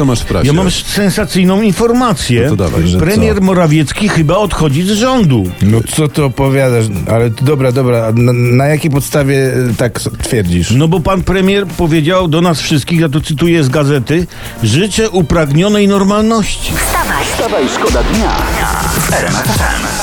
Co masz w prasie? Ja mam sensacyjną informację. No to dawaj, że Premier co? Morawiecki chyba odchodzi z rządu. No co ty opowiadasz? Ale to dobra, dobra. Na, na jakiej podstawie e, tak twierdzisz? No bo pan premier powiedział do nas wszystkich, ja to cytuję z gazety, życzę upragnionej normalności. Wstawaj, Wstawaj, szkoda dnia w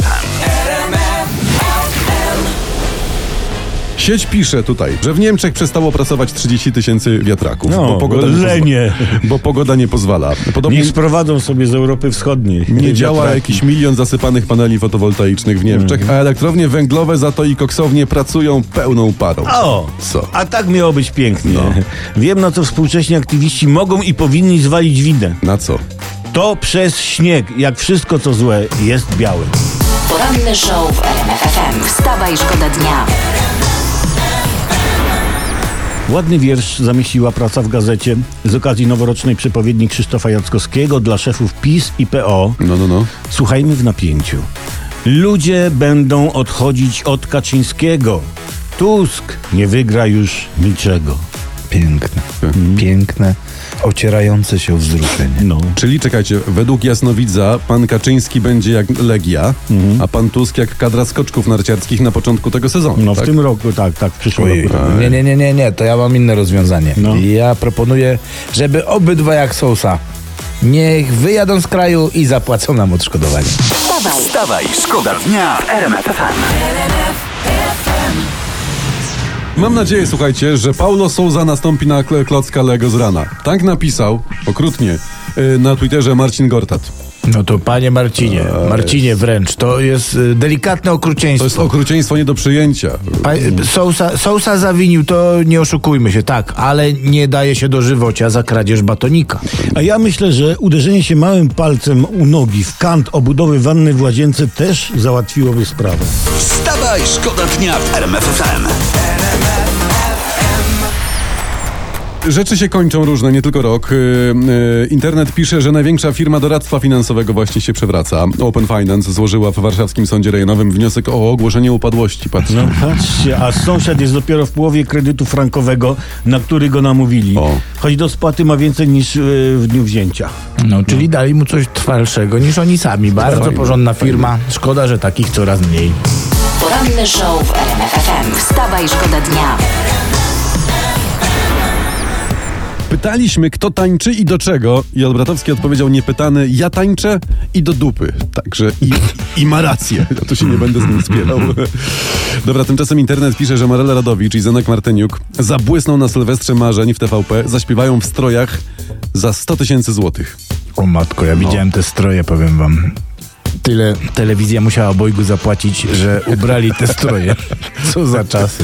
Sieć pisze tutaj, że w Niemczech przestało pracować 30 tysięcy wiatraków, No, bo, pogoda nie lenie. pozwala, bo pogoda nie pozwala. Podobnie Niech sprowadzą sobie z Europy Wschodniej. nie działa wiatraki. jakiś milion zasypanych paneli fotowoltaicznych w Niemczech, a elektrownie węglowe za to i koksownie pracują pełną parą. O! Co? A tak miało być pięknie. No. Wiem, na co współcześni aktywiści mogą i powinni zwalić winę. Na co? To przez śnieg, jak wszystko co złe, jest białe. poranny show w RMF FM. Wstawaj, szkoda dnia. Ładny wiersz zamieściła praca w gazecie z okazji noworocznej przepowiedni Krzysztofa Jackowskiego dla szefów PiS i PO. No, no, no. Słuchajmy w napięciu. Ludzie będą odchodzić od Kaczyńskiego. Tusk nie wygra już niczego. Piękne. Piękne, ocierające się wzruszenie. No. Czyli czekajcie, według jasnowidza pan Kaczyński będzie jak Legia, a pan Tusk jak kadra skoczków narciarskich na początku tego sezonu. No tak? w tym roku, tak, tak, w przyszłym Ojej. roku. Nie, nie, nie, nie, nie, to ja mam inne rozwiązanie. No. Ja proponuję, żeby obydwa jak Sousa niech wyjadą z kraju i zapłacą nam odszkodowanie. Wstawaj, Wstawaj, szkoda dnia w RMF FM. Mam nadzieję, słuchajcie, że Paulo Souza nastąpi na klocka Lego z rana. Tak napisał, okrutnie, na Twitterze Marcin Gortat. No to panie Marcinie, Marcinie wręcz, to jest y, delikatne To okrucieństwo. jest okrucieństwo nie do przyjęcia. Pa, Sousa, Sousa zawinił, to nie oszukujmy się, tak, ale nie daje się do żywocia za kradzież batonika. A ja myślę, że uderzenie się małym palcem u nogi w kant obudowy wanny w łazience też załatwiłoby sprawę. Wstawaj, szkoda dnia w RMF FM. Rzeczy się kończą różne, nie tylko rok. Yy, yy, internet pisze, że największa firma doradztwa finansowego właśnie się przewraca. Open Finance złożyła w warszawskim sądzie rejonowym wniosek o ogłoszenie upadłości. Patrzcie. No patrzcie, a sąsiad jest dopiero w połowie kredytu frankowego, na który go namówili. O. Choć do spłaty ma więcej niż yy, w dniu wzięcia. No, czyli dali mu coś trwalszego niż oni sami. Bardzo Fajnie, porządna firma. Szkoda, że takich coraz mniej. poranny show w RMF FM. Wstawaj, szkoda dnia. Pytaliśmy, kto tańczy i do czego. I Olbratowski odpowiedział niepytany, ja tańczę i do dupy. Także i, i ma rację. Ja tu się nie będę z nim spierał. Dobra, tymczasem internet pisze, że Marela Radowicz i Zenek Martyniuk zabłysną na Sylwestrze Marzeń w TVP, zaśpiewają w strojach za 100 tysięcy złotych. O matko, ja widziałem te stroje, powiem wam. Tyle telewizja musiała obojgu zapłacić, że ubrali te stroje. Co za czasy.